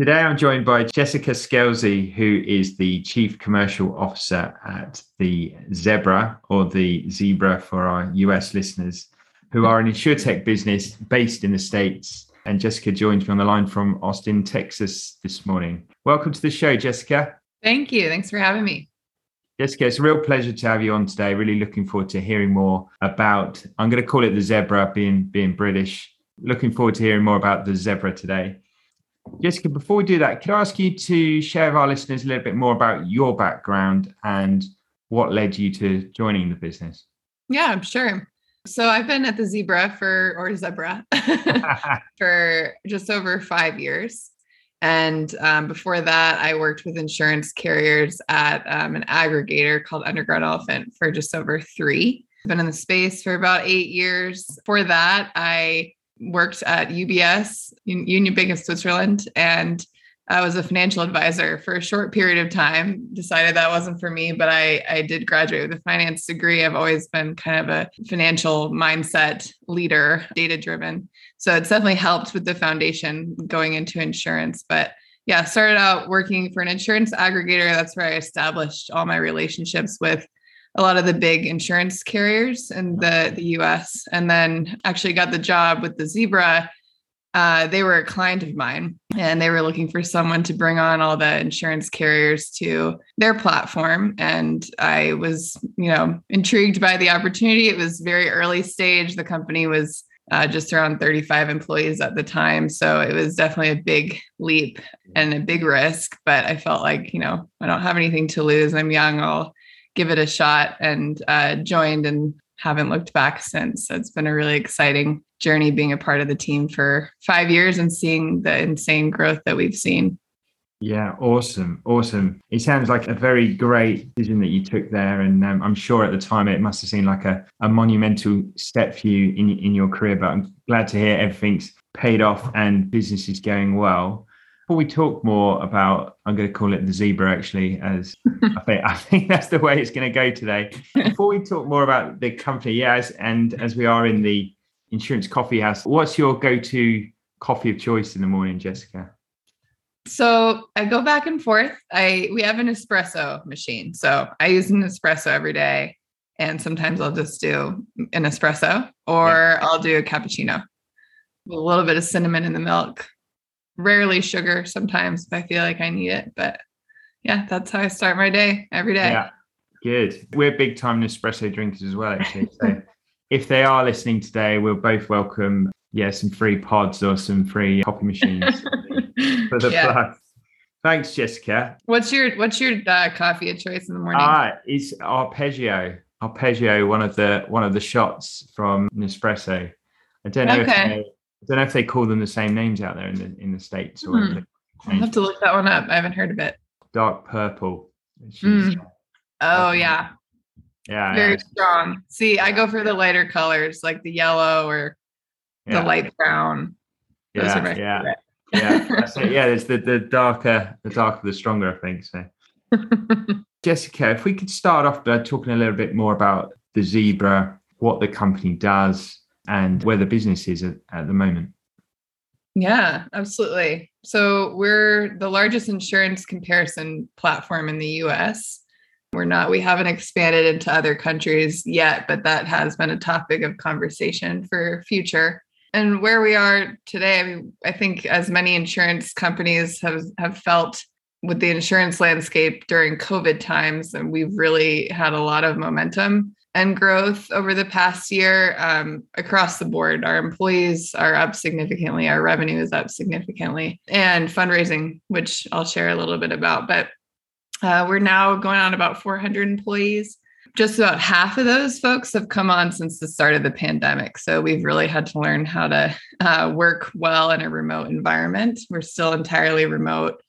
Today, I'm joined by Jessica Scelzi, who is the Chief Commercial Officer at the Zebra, or the Zebra for our US listeners, who are an insurtech business based in the States. And Jessica joins me on the line from Austin, Texas this morning. Welcome to the show, Jessica. Thank you. Thanks for having me. Jessica, it's a real pleasure to have you on today. Really looking forward to hearing more about, I'm going to call it the Zebra, being, being British. Looking forward to hearing more about the Zebra today. Jessica, before we do that, could I ask you to share with our listeners a little bit more about your background and what led you to joining the business? Yeah, sure. So I've been at the Zebra for, or Zebra, for just over five years. And um, before that, I worked with insurance carriers at um, an aggregator called Underground Elephant for just over three. I've been in the space for about eight years. For that, I worked at UBS, Union Bank of Switzerland, and I was a financial advisor for a short period of time. Decided that wasn't for me, but I, I did graduate with a finance degree. I've always been kind of a financial mindset leader, data driven. So it's definitely helped with the foundation going into insurance. But yeah, started out working for an insurance aggregator. That's where I established all my relationships with a lot of the big insurance carriers in the, the US and then actually got the job with the Zebra. Uh, they were a client of mine and they were looking for someone to bring on all the insurance carriers to their platform. And I was, you know, intrigued by the opportunity. It was very early stage. The company was uh, just around 35 employees at the time. So it was definitely a big leap and a big risk. But I felt like, you know, I don't have anything to lose. I'm young. I'll give it a shot and uh, joined and haven't looked back since. It's been a really exciting journey being a part of the team for five years and seeing the insane growth that we've seen. Yeah, awesome, awesome. It sounds like a very great decision that you took there, and um, I'm sure at the time it must have seemed like a, a monumental step for you in in your career. But I'm glad to hear everything's paid off and business is going well before we talk more about, I'm going to call it the zebra actually, as I think I think that's the way it's going to go today. Before we talk more about the company, yes, and as we are in the insurance coffee house, what's your go-to coffee of choice in the morning, Jessica? So I go back and forth. I we have an espresso machine, so I use an espresso every day, and sometimes I'll just do an espresso, or yeah. I'll do a cappuccino, with a little bit of cinnamon in the milk, rarely sugar sometimes if I feel like I need it. But yeah, that's how I start my day every day. Yeah, good. We're big time Nespresso drinkers as well, actually. So if they are listening today, we'll both welcome, yeah, some free pods or some free coffee machines for the yeah. Plus. Thanks, Jessica. What's your What's your uh, coffee of choice in the morning? Ah, it's arpeggio. Arpeggio, one of the one of the shots from Nespresso. I don't know okay. if I don't know if they call them the same names out there in the in the states or. Hmm. I'll have to look that one up. I haven't heard of it. Dark purple. Mm. Oh yeah. Yeah. Very yeah. strong. See, I go for the lighter colors like the yellow or yeah. the light brown. Those yeah, yeah. yeah, that's it. Yeah, it's the the darker, the darker, the stronger. I think so. Jessica, if we could start off by talking a little bit more about the zebra, what the company does, and where the business is at, at the moment. Yeah, absolutely. So we're the largest insurance comparison platform in the US. We're not, we haven't expanded into other countries yet, but that has been a topic of conversation for future. And where we are today, I mean, I think as many insurance companies have have felt with the insurance landscape during COVID times, and we've really had a lot of momentum and growth over the past year um, across the board. Our employees are up significantly, our revenue is up significantly, and fundraising, which I'll share a little bit about. But uh, we're now going on about 400 employees. Just about half of those folks have come on since the start of the pandemic. So we've really had to learn how to uh, work well in a remote environment. We're still entirely remote.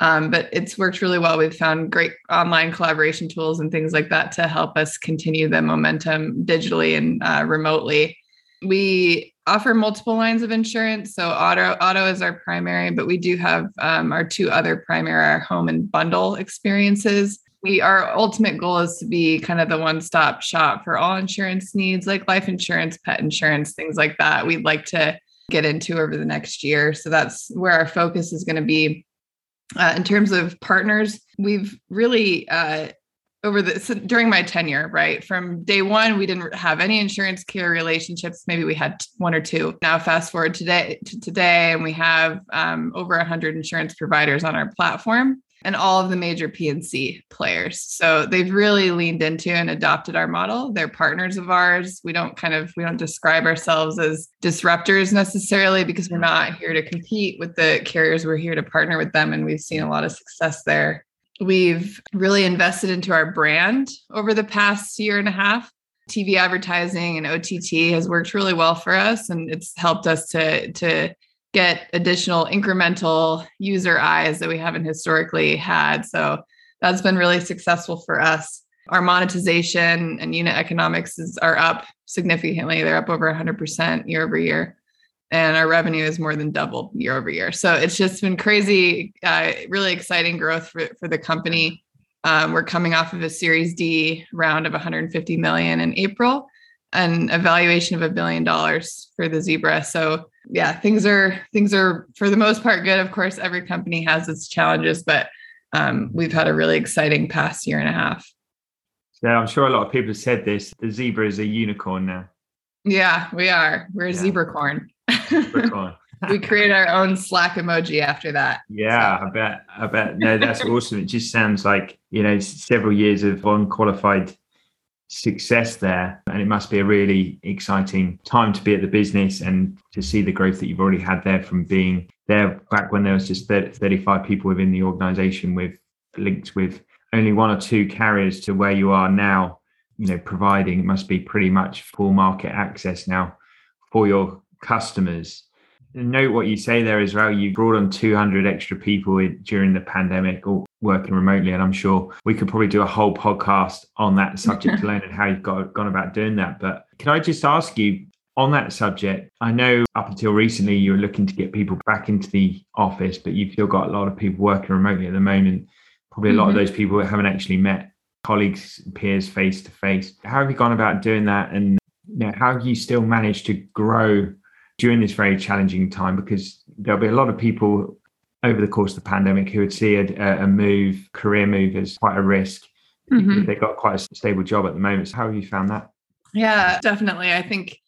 Um, but it's worked really well. We've found great online collaboration tools and things like that to help us continue the momentum digitally and uh, remotely. We offer multiple lines of insurance. So auto auto is our primary, but we do have um, our two other primary our home and bundle experiences. We our ultimate goal is to be kind of the one-stop shop for all insurance needs, like life insurance, pet insurance, things like that. We'd like to get into over the next year. So that's where our focus is going to be uh, in terms of partners, we've really uh, over the so during my tenure, right from day one, we didn't have any insurance care relationships. Maybe we had one or two. Now, fast forward today to today, and we have um, over hundred insurance providers on our platform and all of the major P&C players. So they've really leaned into and adopted our model. They're partners of ours. We don't kind of we don't describe ourselves as disruptors necessarily because we're not here to compete with the carriers. We're here to partner with them and we've seen a lot of success there. We've really invested into our brand over the past year and a half. TV advertising and OTT has worked really well for us and it's helped us to to get additional incremental user eyes that we haven't historically had. So that's been really successful for us. Our monetization and unit economics is, are up significantly. They're up over 100% year over year. And our revenue is more than doubled year over year. So it's just been crazy, uh, really exciting growth for, for the company. Um, we're coming off of a Series D round of 150 million in April and a valuation of a billion dollars for the Zebra. So yeah, things are things are for the most part good. Of course, every company has its challenges, but um, we've had a really exciting past year and a half. Yeah, I'm sure a lot of people have said this. The zebra is a unicorn now. Yeah, we are. We're a yeah. zebra corn. we create our own Slack emoji after that. Yeah, so. I bet. I bet. No, that's awesome. It just sounds like you know several years of unqualified success there. And it must be a really exciting time to be at the business and to see the growth that you've already had there from being there back when there was just 35 people within the organization with linked with only one or two carriers to where you are now, you know, providing it must be pretty much full market access now for your customers. Note what you say there as well. You brought on 200 extra people during the pandemic, or working remotely. And I'm sure we could probably do a whole podcast on that subject alone and how you've got, gone about doing that. But can I just ask you on that subject? I know up until recently you were looking to get people back into the office, but you've still got a lot of people working remotely at the moment. Probably a lot mm-hmm. of those people haven't actually met colleagues, peers face to face. How have you gone about doing that? And you know, how have you still managed to grow during this very challenging time? Because there'll be a lot of people over the course of the pandemic who would see a, a move, career move as quite a risk. Mm-hmm. They've got quite a stable job at the moment. So how have you found that? Yeah, definitely. I think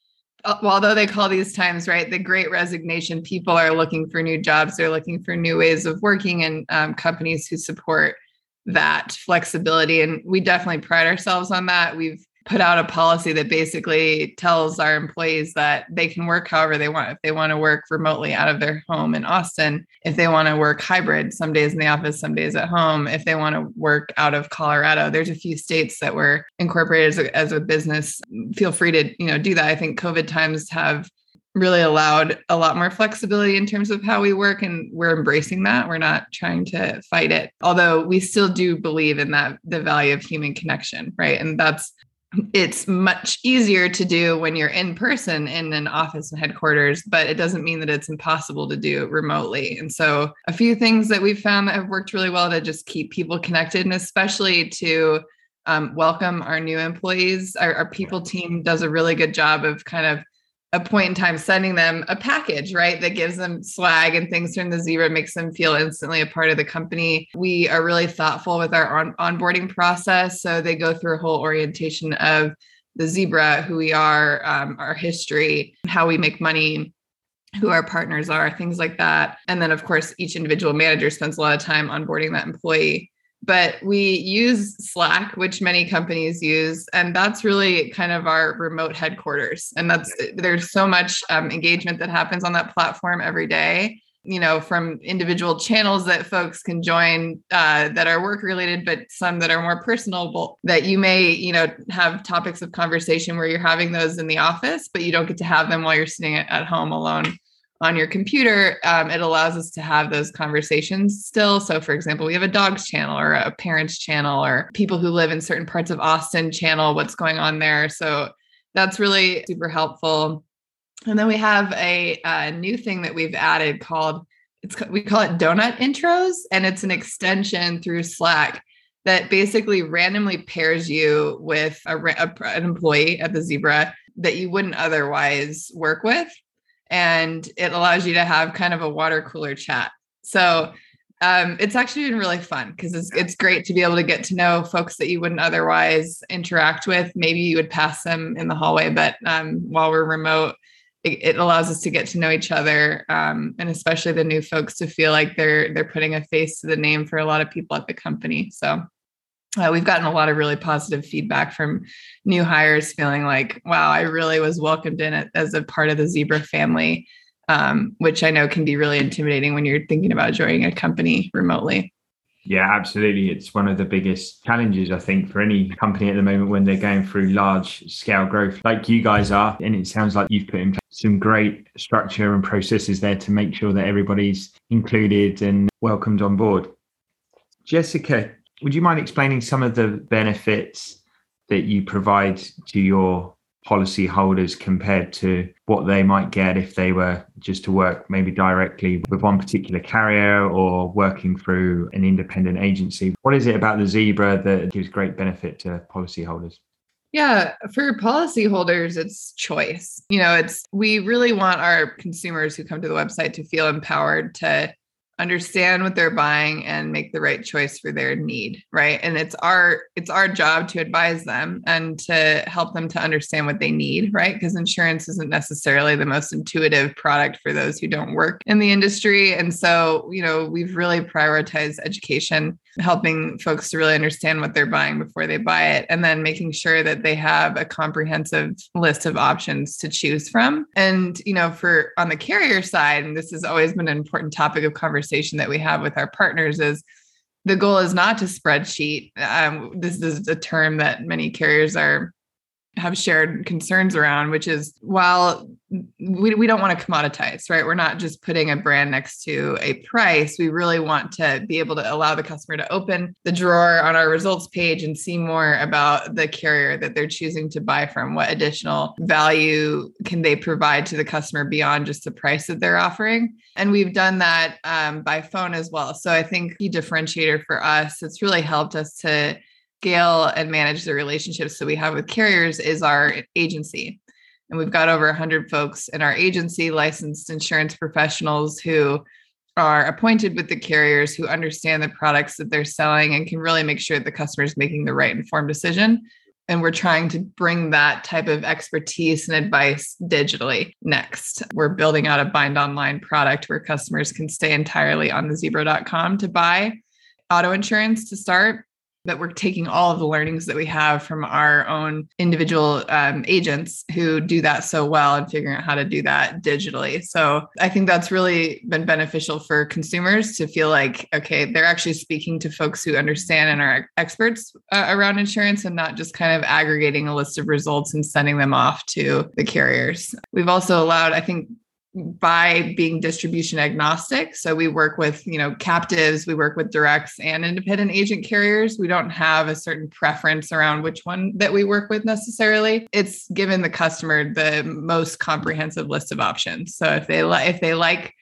uh, although they call these times right the great resignation people are looking for new jobs they're looking for new ways of working and um, companies who support that flexibility and we definitely pride ourselves on that we've put out a policy that basically tells our employees that they can work however they want. If they want to work remotely out of their home in Austin, if they want to work hybrid, some days in the office, some days at home, if they want to work out of Colorado, there's a few states that were incorporated as a, as a business. Feel free to you know do that. I think COVID times have really allowed a lot more flexibility in terms of how we work and we're embracing that we're not trying to fight it although we still do believe in that the value of human connection right and that's it's much easier to do when you're in person in an office and headquarters, but it doesn't mean that it's impossible to do remotely. And so, a few things that we've found that have worked really well to just keep people connected and especially to um, welcome our new employees. Our, our people team does a really good job of kind of a point in time sending them a package, right? That gives them swag and things from the Zebra, makes them feel instantly a part of the company. We are really thoughtful with our on- onboarding process. So they go through a whole orientation of the Zebra, who we are, um, our history, how we make money, who our partners are, things like that. And then, of course, each individual manager spends a lot of time onboarding that employee but we use Slack, which many companies use, and that's really kind of our remote headquarters. And that's there's so much um, engagement that happens on that platform every day. You know, from individual channels that folks can join uh, that are work related, but some that are more personable. That you may, you know, have topics of conversation where you're having those in the office, but you don't get to have them while you're sitting at home alone on your computer, um, it allows us to have those conversations still. So, for example, we have a dogs channel or a parents channel or people who live in certain parts of Austin channel, what's going on there. So, that's really super helpful. And then we have a, a new thing that we've added called it's we call it donut intros, and it's an extension through Slack that basically randomly pairs you with a, a, an employee at the Zebra that you wouldn't otherwise work with and it allows you to have kind of a water cooler chat. So um, it's actually been really fun because it's it's great to be able to get to know folks that you wouldn't otherwise interact with. Maybe you would pass them in the hallway, but um, while we're remote, it, allows us to get to know each other, um, and especially the new folks to feel like they're they're putting a face to the name for a lot of people at the company. So uh, we've gotten a lot of really positive feedback from new hires feeling like, wow, I really was welcomed in as a part of the Zebra family, um, which I know can be really intimidating when you're thinking about joining a company remotely. Yeah, absolutely. It's one of the biggest challenges, I think, for any company at the moment when they're going through large scale growth, like you guys are. And it sounds like you've put in place some great structure and processes there to make sure that everybody's included and welcomed on board. Jessica, would you mind explaining some of the benefits that you provide to your policy holders compared to what they might get if they were just to work maybe directly with one particular carrier or working through an independent agency? What is it about the Zebra that gives great benefit to policyholders? Yeah, for policyholders, it's choice. You know, it's we really want our consumers who come to the website to feel empowered to understand what they're buying and make the right choice for their need right? And it's our it's our job to advise them and to help them to understand what they need right? Because insurance isn't necessarily the most intuitive product for those who don't work in the industry. And so you know we've really prioritized education helping folks to really understand what they're buying before they buy it and then making sure that they have a comprehensive list of options to choose from. And you know for on the carrier side and this has always been an important topic of conversation that we have with our partners is the goal is not to spreadsheet. Um, this is a term that many carriers are have shared concerns around, which is while we, we don't want to commoditize, right? We're not just putting a brand next to a price. We really want to be able to allow the customer to open the drawer on our results page and see more about the carrier that they're choosing to buy from. What additional value can they provide to the customer beyond just the price that they're offering? And we've done that um, by phone as well. So I think the differentiator for us, it's really helped us to scale and manage the relationships that we have with carriers is our agency. And we've got over 100 folks in our agency, licensed insurance professionals who are appointed with the carriers who understand the products that they're selling and can really make sure the customer is making the right informed decision. And we're trying to bring that type of expertise and advice digitally next. We're building out a bind online product where customers can stay entirely on the zebra.com to buy auto insurance to start that we're taking all of the learnings that we have from our own individual um, agents who do that so well and figuring out how to do that digitally. So I think that's really been beneficial for consumers to feel like, okay, they're actually speaking to folks who understand and are experts uh, around insurance and not just kind of aggregating a list of results and sending them off to the carriers. We've also allowed, I think, by being distribution agnostic. So we work with, you know, captives, we work with directs and independent agent carriers. We don't have a certain preference around which one that we work with necessarily. It's given the customer the most comprehensive list of options. So if they like if they like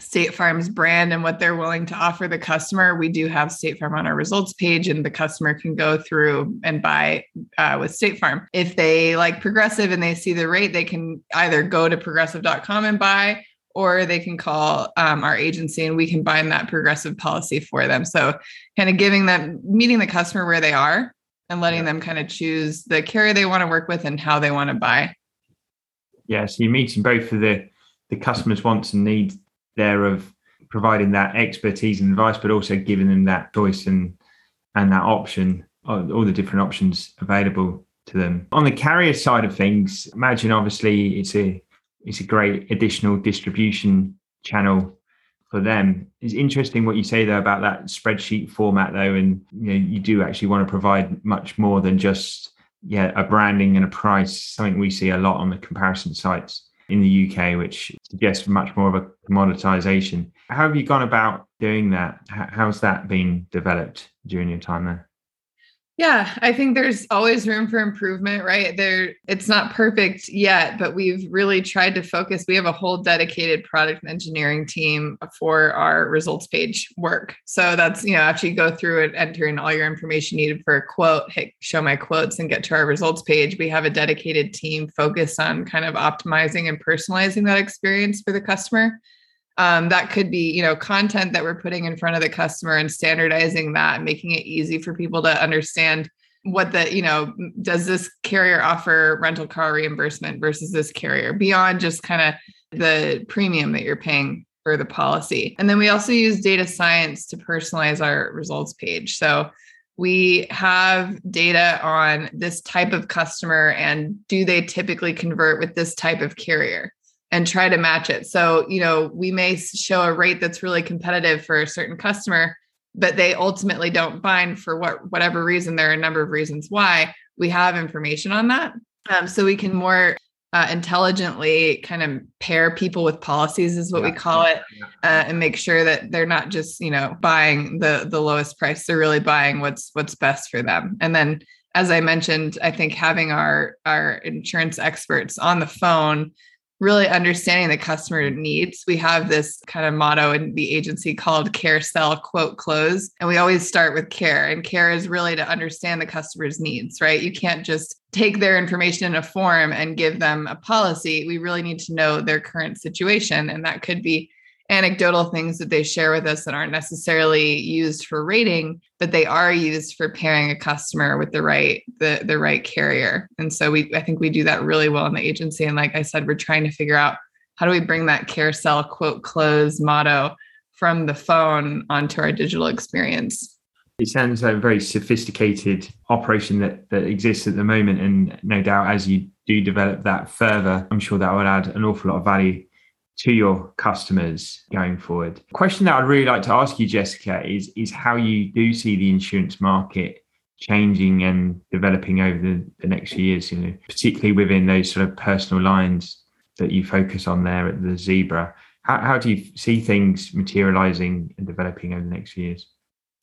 State Farm's brand and what they're willing to offer the customer, we do have State Farm on our results page, and the customer can go through and buy uh, with State Farm. If they like Progressive and they see the rate, they can either go to progressive.com and buy, or they can call um, our agency and we can bind that progressive policy for them. So, kind of giving them, meeting the customer where they are and letting yeah. them kind of choose the carrier they want to work with and how they want to buy. Yeah, so you're meeting both of the the customer's wants and needs there of providing that expertise and advice, but also giving them that choice and and that option, all the different options available to them. On the carrier side of things, imagine obviously it's a it's a great additional distribution channel for them. It's interesting what you say there about that spreadsheet format though, and you know you do actually want to provide much more than just yeah a branding and a price. Something we see a lot on the comparison sites in the UK, which suggests much more of a commoditization. How have you gone about doing that? How's that been developed during your time there? Yeah, I think there's always room for improvement, right? There it's not perfect yet, but we've really tried to focus. We have a whole dedicated product engineering team for our results page work. So that's, you know, after you go through it, enter in all your information needed for a quote, hit show my quotes and get to our results page, we have a dedicated team focused on kind of optimizing and personalizing that experience for the customer um, that could be you know content that we're putting in front of the customer and standardizing that and making it easy for people to understand what the you know does this carrier offer rental car reimbursement versus this carrier beyond just kind of the premium that you're paying for the policy. And then we also use data science to personalize our results page. So we have data on this type of customer and do they typically convert with this type of carrier and try to match it. So, you know, we may show a rate that's really competitive for a certain customer, but they ultimately don't bind for what whatever reason. There are a number of reasons why. We have information on that, um, so we can more uh, intelligently kind of pair people with policies, is what yeah. we call it, uh, and make sure that they're not just you know buying the the lowest price. They're really buying what's what's best for them, and then. As I mentioned, I think having our our insurance experts on the phone really understanding the customer needs. We have this kind of motto in the agency called care, sell, quote, close. And we always start with care. And care is really to understand the customer's needs, right? You can't just take their information in a form and give them a policy. We really need to know their current situation. And that could be anecdotal things that they share with us that aren't necessarily used for rating but they are used for pairing a customer with the right the the right carrier. And so we i think we do that really well in the agency. And like i said we're trying to figure out how do we bring that care sell quote close motto from the phone onto our digital experience. It sounds like a very sophisticated operation that that exists at the moment. And no doubt as you do develop that further i'm sure that would add an awful lot of value to your customers going forward. question that I'd really like to ask you, Jessica, is, is how you do see the insurance market changing and developing over the, the next few years, you know, particularly within those sort of personal lines that you focus on there at the zebra. How, how do you see things materializing and developing over the next few years?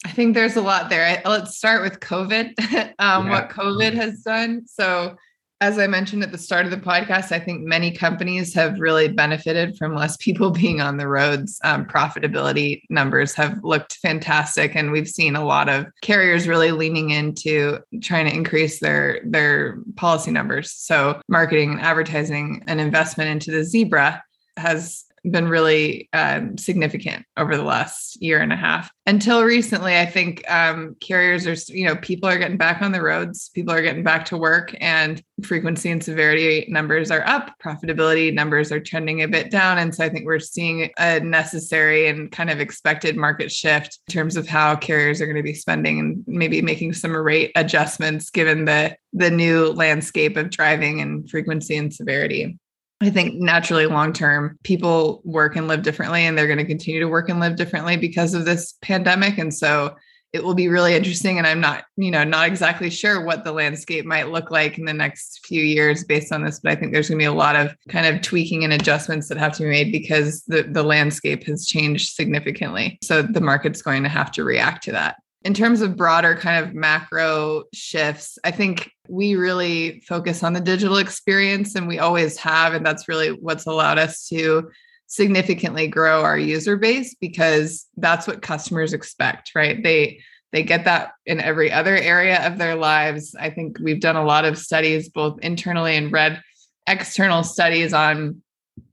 I think there's a lot there. Let's start with COVID, um, yeah. what COVID has done. So as I mentioned at the start of the podcast, I think many companies have really benefited from less people being on the roads. Um, profitability numbers have looked fantastic, and we've seen a lot of carriers really leaning into trying to increase their their policy numbers. So, marketing, and advertising, and investment into the zebra has been really um, significant over the last year and a half. Until recently, I think um, carriers are, you know, people are getting back on the roads, people are getting back to work, and frequency and severity numbers are up, profitability numbers are trending a bit down. And so I think we're seeing a necessary and kind of expected market shift in terms of how carriers are going to be spending and maybe making some rate adjustments given the the new landscape of driving and frequency and severity. I think naturally long term, people work and live differently, and they're going to continue to work and live differently because of this pandemic. And so it will be really interesting. And I'm not, you know, not exactly sure what the landscape might look like in the next few years based on this, but I think there's going to be a lot of kind of tweaking and adjustments that have to be made because the, the landscape has changed significantly. So the market's going to have to react to that in terms of broader kind of macro shifts, I think we really focus on the digital experience and we always have. And that's really what's allowed us to significantly grow our user base because that's what customers expect, right? They they get that in every other area of their lives. I think we've done a lot of studies both internally and read external studies on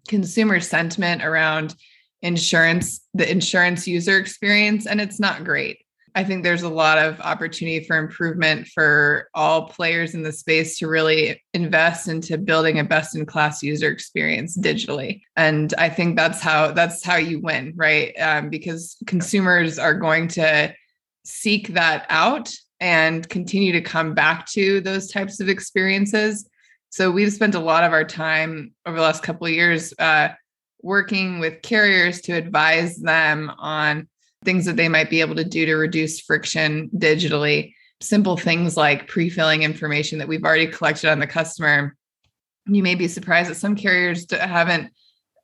consumer sentiment around insurance, the insurance user experience and it's not great. I think there's a lot of opportunity for improvement for all players in the space to really invest into building a best in class user experience digitally. And I think that's how that's how you win, right? Um, because consumers are going to seek that out and continue to come back to those types of experiences. So we've spent a lot of our time over the last couple of years uh, working with carriers to advise them on things that they might be able to do to reduce friction digitally. Simple things like pre filling information that we've already collected on the customer. You may be surprised that some carriers haven't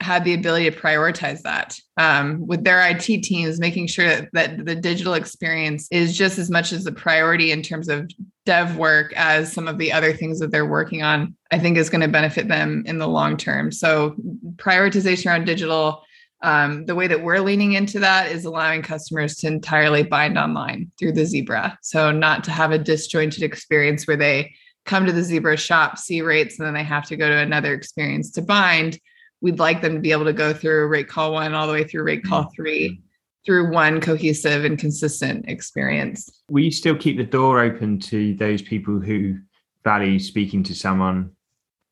had the ability to prioritize that um, with their IT teams, making sure that, that the digital experience is just as much as the priority in terms of dev work as some of the other things that they're working on, I think is going to benefit them in the long term. So, prioritization around digital um, the way that we're leaning into that is allowing customers to entirely bind online through the Zebra. So, not to have a disjointed experience where they come to the Zebra shop, see rates, and then they have to go to another experience to bind. We'd like them to be able to go through rate call one all the way through rate call mm-hmm. three through one cohesive and consistent experience. Will you still keep the door open to those people who value speaking to someone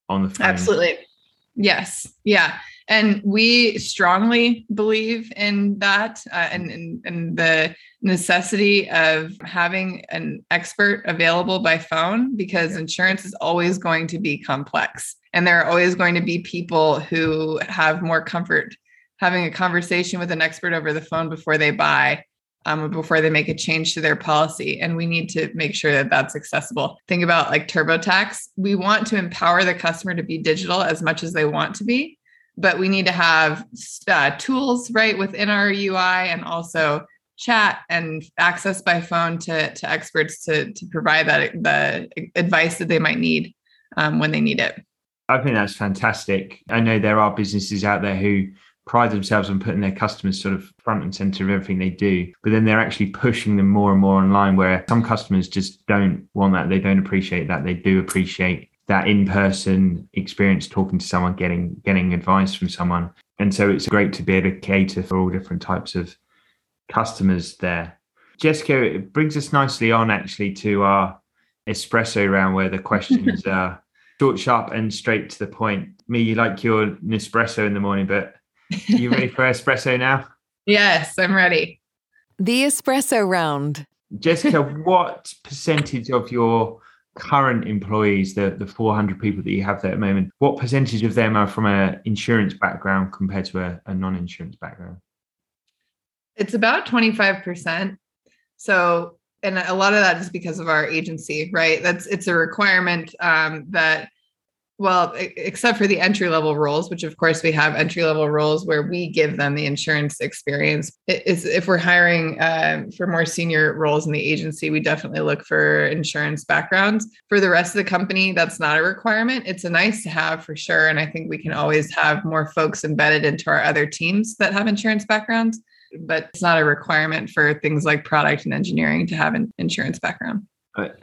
on the phone? Absolutely. Yes. Yeah and we strongly believe in that uh, and, and, and the necessity of having an expert available by phone because insurance is always going to be complex and there are always going to be people who have more comfort having a conversation with an expert over the phone before they buy um, before they make a change to their policy. And we need to make sure that that's accessible. Think about like TurboTax. We want to empower the customer to be digital as much as they want to be but we need to have uh, tools right within our UI and also chat and access by phone to, to experts to, to provide that the advice that they might need um, when they need it. I think that's fantastic. I know there are businesses out there who pride themselves on putting their customers sort of front and center of everything they do, but then they're actually pushing them more and more online where some customers just don't want that. They don't appreciate that. They do appreciate that in-person experience talking to someone getting getting advice from someone. And so it's great to be able to cater for all different types of customers there. Jessica it brings us nicely on actually to our espresso round where the questions are short sharp and straight to the point. Me you like your nespresso in the morning but are you ready for espresso now? Yes i'm ready. The espresso round. Jessica what percentage of your current employees, the, the 400 people that you have there at the moment, what percentage of them are from an insurance background compared to a, a non insurance background? It's about 25%. So, and a lot of that is because of our agency, right? That's it's a requirement um, that well, except for the entry level roles, which of course we have entry level roles where we give them the insurance experience. Is if we're hiring uh, for more senior roles in the agency, we definitely look for insurance backgrounds. For the rest of the company, that's not a requirement. It's a nice to have for sure, and I think we can always have more folks embedded into our other teams that have insurance backgrounds. But it's not a requirement for things like product and engineering to have an insurance background.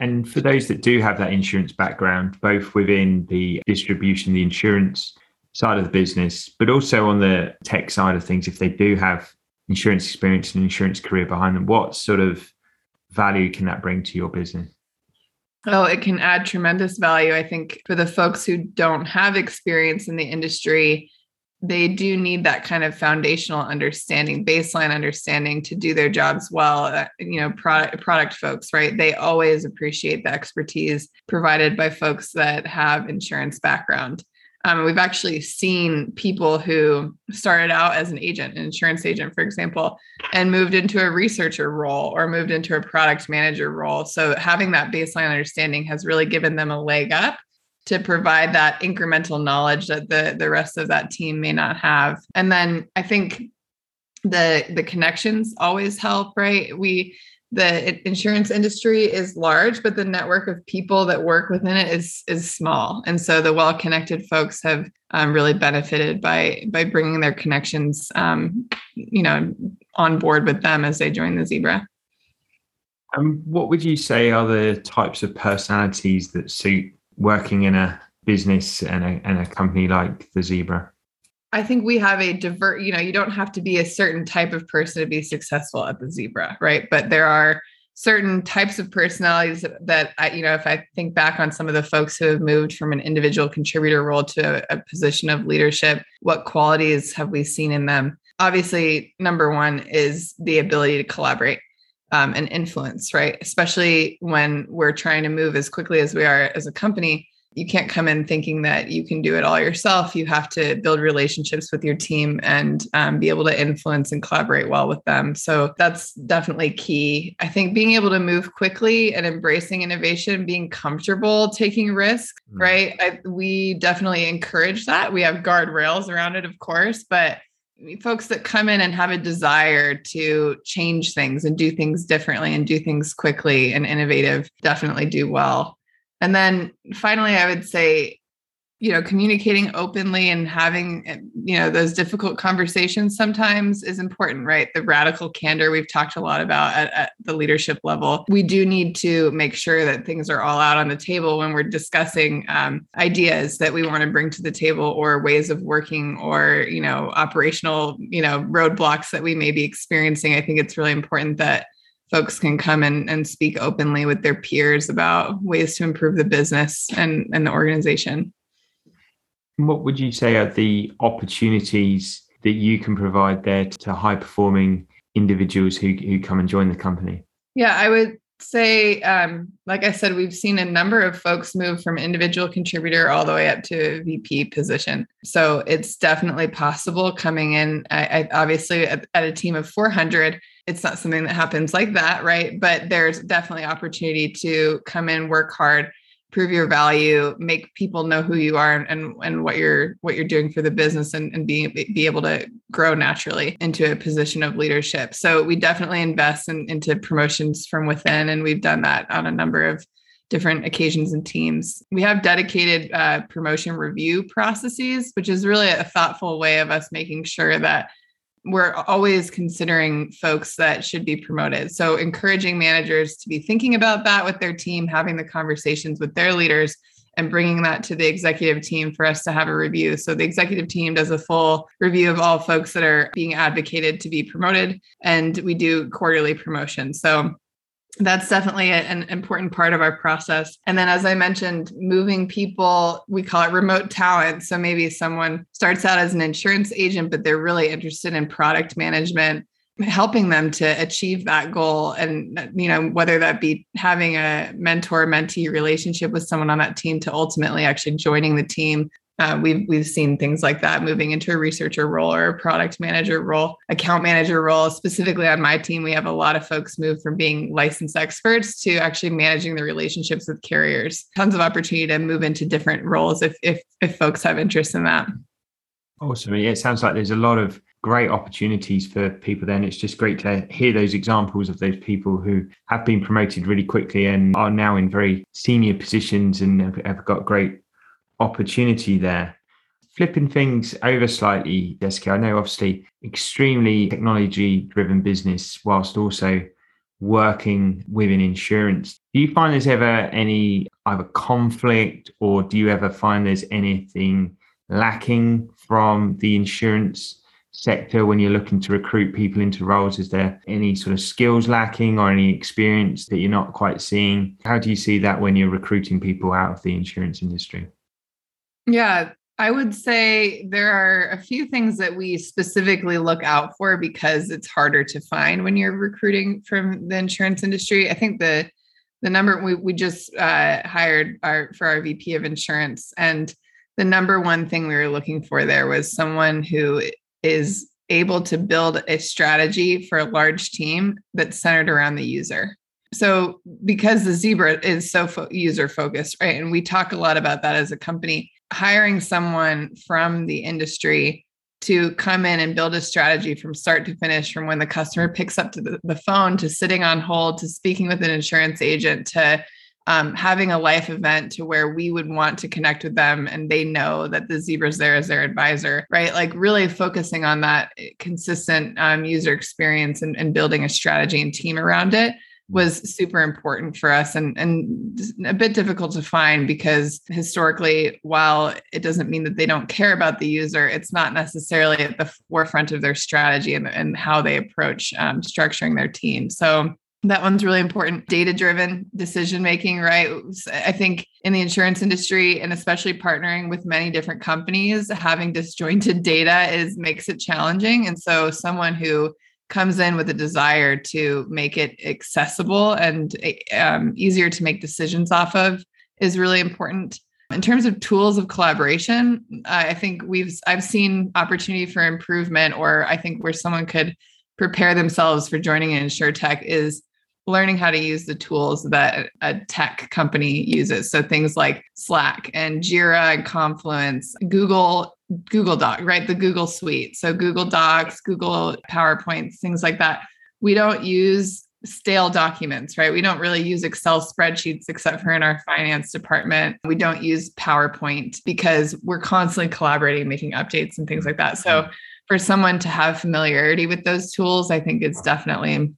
And for those that do have that insurance background, both within the distribution, the insurance side of the business, but also on the tech side of things, if they do have insurance experience and insurance career behind them, what sort of value can that bring to your business? Oh, it can add tremendous value. I think for the folks who don't have experience in the industry, they do need that kind of foundational understanding baseline understanding to do their jobs well uh, you know product product folks right? They always appreciate the expertise provided by folks that have insurance background. Um, we've actually seen people who started out as an agent an insurance agent for example and moved into a researcher role or moved into a product manager role. So having that baseline understanding has really given them a leg up to provide that incremental knowledge that the the rest of that team may not have and then i think the the connections always help right we the insurance industry is large, but the network of people that work within it is is small. And so the well-connected folks have um, really benefited by by bringing their connections, um, you know, on board with them as they join the Zebra. And what would you say are the types of personalities that suit working in a business and a, and a company like the Zebra? I think we have a divert, you know, you don't have to be a certain type of person to be successful at the Zebra, right? But there are certain types of personalities that I, you know, if I think back on some of the folks who have moved from an individual contributor role to a, a position of leadership, what qualities have we seen in them? Obviously, number one is the ability to collaborate um, and influence, right? Especially when we're trying to move as quickly as we are as a company you can't come in thinking that you can do it all yourself. You have to build relationships with your team and um, be able to influence and collaborate well with them. So that's definitely key. I think being able to move quickly and embracing innovation, being comfortable taking risks, mm-hmm. right? I, we definitely encourage that. We have guardrails around it, of course, but folks that come in and have a desire to change things and do things differently and do things quickly and innovative definitely do well. And then finally, I would say, you know, communicating openly and having, you know, those difficult conversations sometimes is important, right? The radical candor we've talked a lot about at, at, the leadership level. We do need to make sure that things are all out on the table when we're discussing um, ideas that we want to bring to the table or ways of working or, you know, operational, you know, roadblocks that we may be experiencing. I think it's really important that folks can come and, and speak openly with their peers about ways to improve the business and, and the organization. What would you say are the opportunities that you can provide there to high performing individuals who, who come and join the company? Yeah, I would say, um, like I said, we've seen a number of folks move from individual contributor all the way up to VP position. So it's definitely possible coming in. I, I obviously at, at a team of 400 it's not something that happens like that, right? But there's definitely opportunity to come in, work hard, prove your value, make people know who you are and, and, what you're what you're doing for the business and, and be, be able to grow naturally into a position of leadership. So we definitely invest in, into promotions from within, and we've done that on a number of different occasions and teams. We have dedicated uh, promotion review processes, which is really a thoughtful way of us making sure that we're always considering folks that should be promoted. So, encouraging managers to be thinking about that with their team, having the conversations with their leaders, and bringing that to the executive team for us to have a review. So, the executive team does a full review of all folks that are being advocated to be promoted, and we do quarterly promotions. So, that's definitely an important part of our process. And then, as I mentioned, moving people, we call it remote talent. So maybe someone starts out as an insurance agent, but they're really interested in product management, helping them to achieve that goal. And, you know, whether that be having a mentor mentee relationship with someone on that team to ultimately actually joining the team uh, we've we've seen things like that moving into a researcher role or a product manager role, account manager role. Specifically on my team, we have a lot of folks move from being licensed experts to actually managing the relationships with carriers. Tons of opportunity to move into different roles if if if folks have interest in that. Awesome. Yeah, it sounds like there's a lot of great opportunities for people then it's just great to hear those examples of those people who have been promoted really quickly and are now in very senior positions and have, have got great opportunity there. Flipping things over slightly, Jessica, I know obviously extremely technology driven business, whilst also working within insurance. Do you find there's ever any either conflict or do you ever find there's anything lacking from the insurance sector when you're looking to recruit people into roles? Is there any sort of skills lacking or any experience that you're not quite seeing? How do you see that when you're recruiting people out of the insurance industry? Yeah, I would say there are a few things that we specifically look out for because it's harder to find when you're recruiting from the insurance industry. I think the the number we we just uh, hired our for our VP of insurance, and the number one thing we were looking for there was someone who is able to build a strategy for a large team that's centered around the user. So because the zebra is so fo- user focused, right, and we talk a lot about that as a company hiring someone from the industry to come in and build a strategy from start to finish from when the customer picks up to the, the phone to sitting on hold to speaking with an insurance agent to um, having a life event to where we would want to connect with them and they know that the zebra's there as their advisor right? Like really focusing on that consistent um, user experience and, and building a strategy and team around it was super important for us and, and a bit difficult to find because historically, while it doesn't mean that they don't care about the user, it's not necessarily at the forefront of their strategy and, and how they approach um, structuring their team. So that one's really important. Data driven decision making, right? I think in the insurance industry and especially partnering with many different companies, having disjointed data is makes it challenging. And so someone who comes in with a desire to make it accessible and um, easier to make decisions off of is really important. In terms of tools of collaboration, I think we've I've seen opportunity for improvement, or I think where someone could prepare themselves for joining an insurtech is learning how to use the tools that a tech company uses. So things like Slack and Jira and Confluence, Google Google Doc, right? The Google Suite. So Google Docs, Google PowerPoints, things like that. We don't use stale documents, right? We don't really use Excel spreadsheets except for in our finance department. We don't use PowerPoint because we're constantly collaborating, making updates and things like that. So mm-hmm. for someone to have familiarity with those tools, I think it's definitely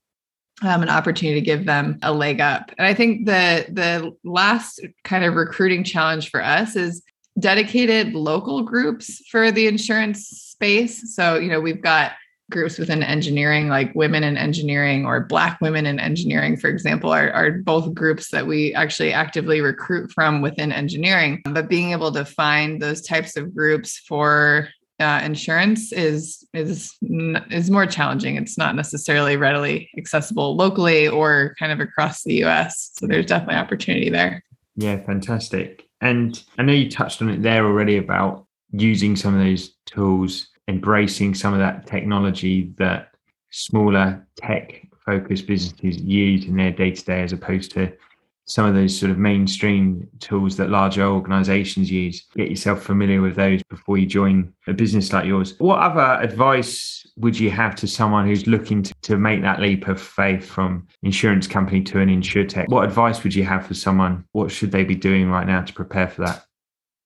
um, an opportunity to give them a leg up. And I think the the last kind of recruiting challenge for us is dedicated local groups for the insurance space. So, you know, we've got groups within engineering, like women in engineering or Black women in engineering, for example, are, are both groups that we actually actively recruit from within engineering. But being able to find those types of groups for uh, insurance is is is more challenging. It's not necessarily readily accessible locally or kind of across the U.S. So there's definitely opportunity there. Yeah, fantastic. And I know you touched on it there already about using some of those tools, embracing some of that technology that smaller tech focused businesses use in their day to day, as opposed to some of those sort of mainstream tools that larger organizations use. Get yourself familiar with those before you join a business like yours. What other advice would you have to someone who's looking to, to make that leap of faith from insurance company to an insurtech? What advice would you have for someone? What should they be doing right now to prepare for that?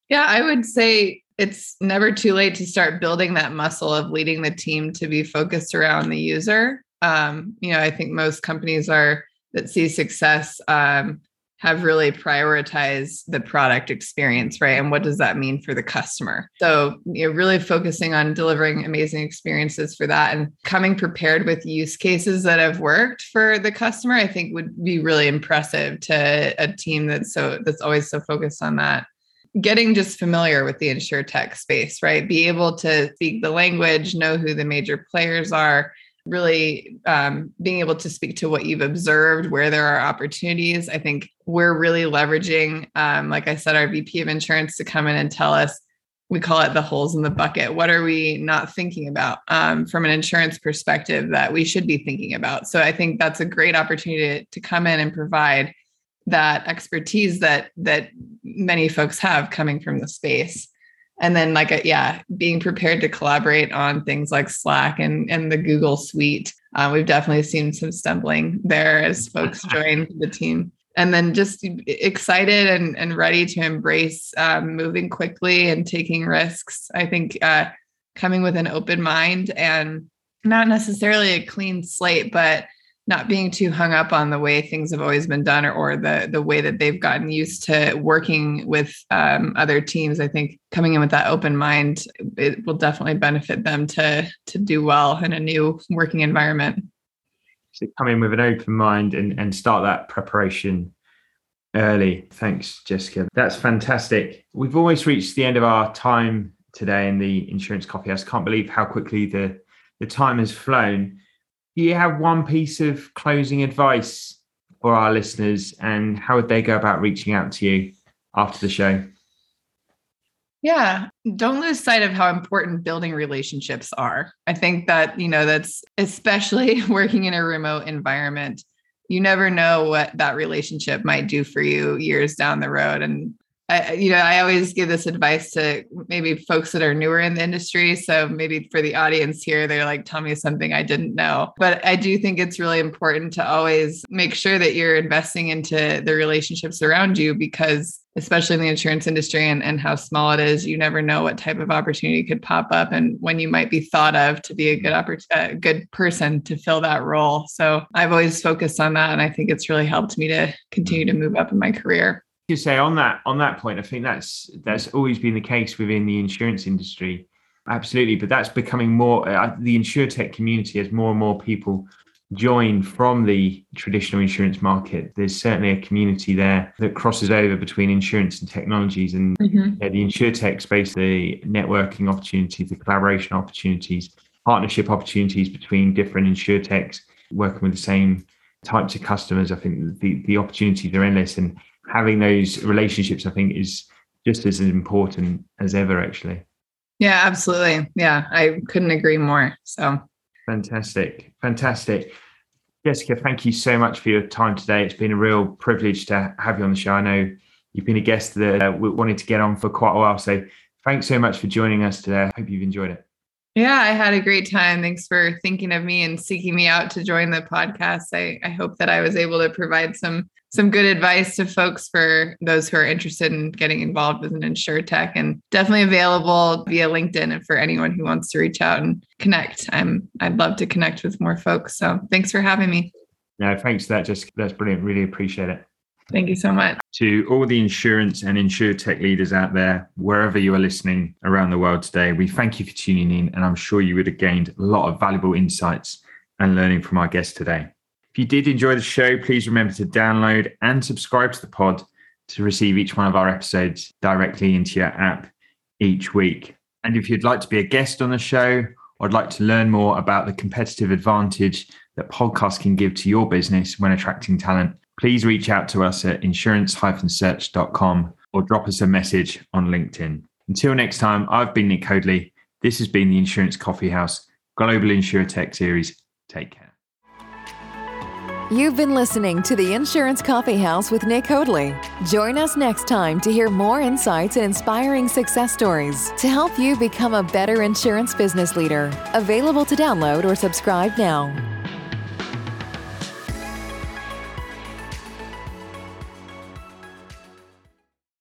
Yeah, I would say it's never too late to start building that muscle of leading the team to be focused around the user. Um, you know, I think most companies are that see success um, have really prioritized the product experience, right? And what does that mean for the customer? So, you know, really focusing on delivering amazing experiences for that and coming prepared with use cases that have worked for the customer, I think would be really impressive to a team that's so that's always so focused on that. Getting just familiar with the insurtech space, right? Be able to speak the language, know who the major players are, really um, being able to speak to what you've observed, where there are opportunities. I think we're really leveraging, um, like I said, our VP of insurance to come in and tell us. We call it the holes in the bucket. What are we not thinking about um, from an insurance perspective that we should be thinking about? So I think that's a great opportunity to, to come in and provide that expertise that that many folks have coming from the space and then like a, uh, yeah being prepared to collaborate on things like slack and and the google suite uh, we've definitely seen some stumbling there as folks join the team. And then just excited and, and ready to embrace um, moving quickly and taking risks. I think uh, coming with an open mind and not necessarily a clean slate but not being too hung up on the way things have always been done or, or the the way that they've gotten used to working with um, other teams i think coming in with that open mind it will definitely benefit them to to do well in a new working environment. So come in with an open mind and, and start that preparation early. Thanks jessica. That's fantastic. We've almost reached the end of our time today in the insurance coffee house can't believe how quickly the the time has flown you have one piece of closing advice for our listeners and how would they go about reaching out to you after the show? Yeah, don't lose sight of how important building relationships are. I think that, you know, that's especially working in a remote environment. You never know what that relationship might do for you years down the road. And I, you know, I always give this advice to maybe folks that are newer in the industry. So maybe for the audience here, they're like, tell me something I didn't know. But I do think it's really important to always make sure that you're investing into the relationships around you because especially in the insurance industry and, and how small it is, you never know what type of opportunity could pop up and when you might be thought of to be a good a good person to fill that role. So I've always focused on that, and I think it's really helped me to continue to move up in my career. You say on that on that point, I think that's that's always been the case within the insurance industry. Absolutely, but that's becoming more. Uh, the insurtech community as more and more people join from the traditional insurance market, there's certainly a community there that crosses over between insurance and technologies. And mm-hmm. yeah, the insurtech space, the networking opportunities, the collaboration opportunities, partnership opportunities between different insurtechs working with the same types of customers. I think the, the opportunities are endless. And having those relationships, I think, is just as important as ever, actually. Yeah, absolutely. Yeah, I couldn't agree more. So fantastic. Fantastic. Jessica, thank you so much for your time today. It's been a real privilege to have you on the show. I know you've been a guest that uh, we wanted to get on for quite a while. So thanks so much for joining us today. I hope you've enjoyed it. Yeah, I had a great time. Thanks for thinking of me and seeking me out to join the podcast. I, I hope that I was able to provide some some good advice to folks for those who are interested in getting involved with an insurtech and definitely available via LinkedIn and for anyone who wants to reach out and connect. I'm I'd love to connect with more folks. So thanks for having me. No, thanks that. Just that's brilliant. Really appreciate it. Thank you so much. To all the insurance and insurtech leaders out there, wherever you are listening around the world today, we thank you for tuning in. And I'm sure you would have gained a lot of valuable insights and learning from our guest today. If you did enjoy the show, please remember to download and subscribe to the pod to receive each one of our episodes directly into your app each week. And if you'd like to be a guest on the show or would like to learn more about the competitive advantage that podcasts can give to your business when attracting talent, please reach out to us at insurance-search.com or drop us a message on LinkedIn. Until next time, I've been Nick Hoadley. This has been the Insurance Coffee House Global Insurtech Series. Take care. You've been listening to the Insurance Coffee House with Nick Hoadley. Join us next time to hear more insights and inspiring success stories to help you become a better insurance business leader. Available to download or subscribe now.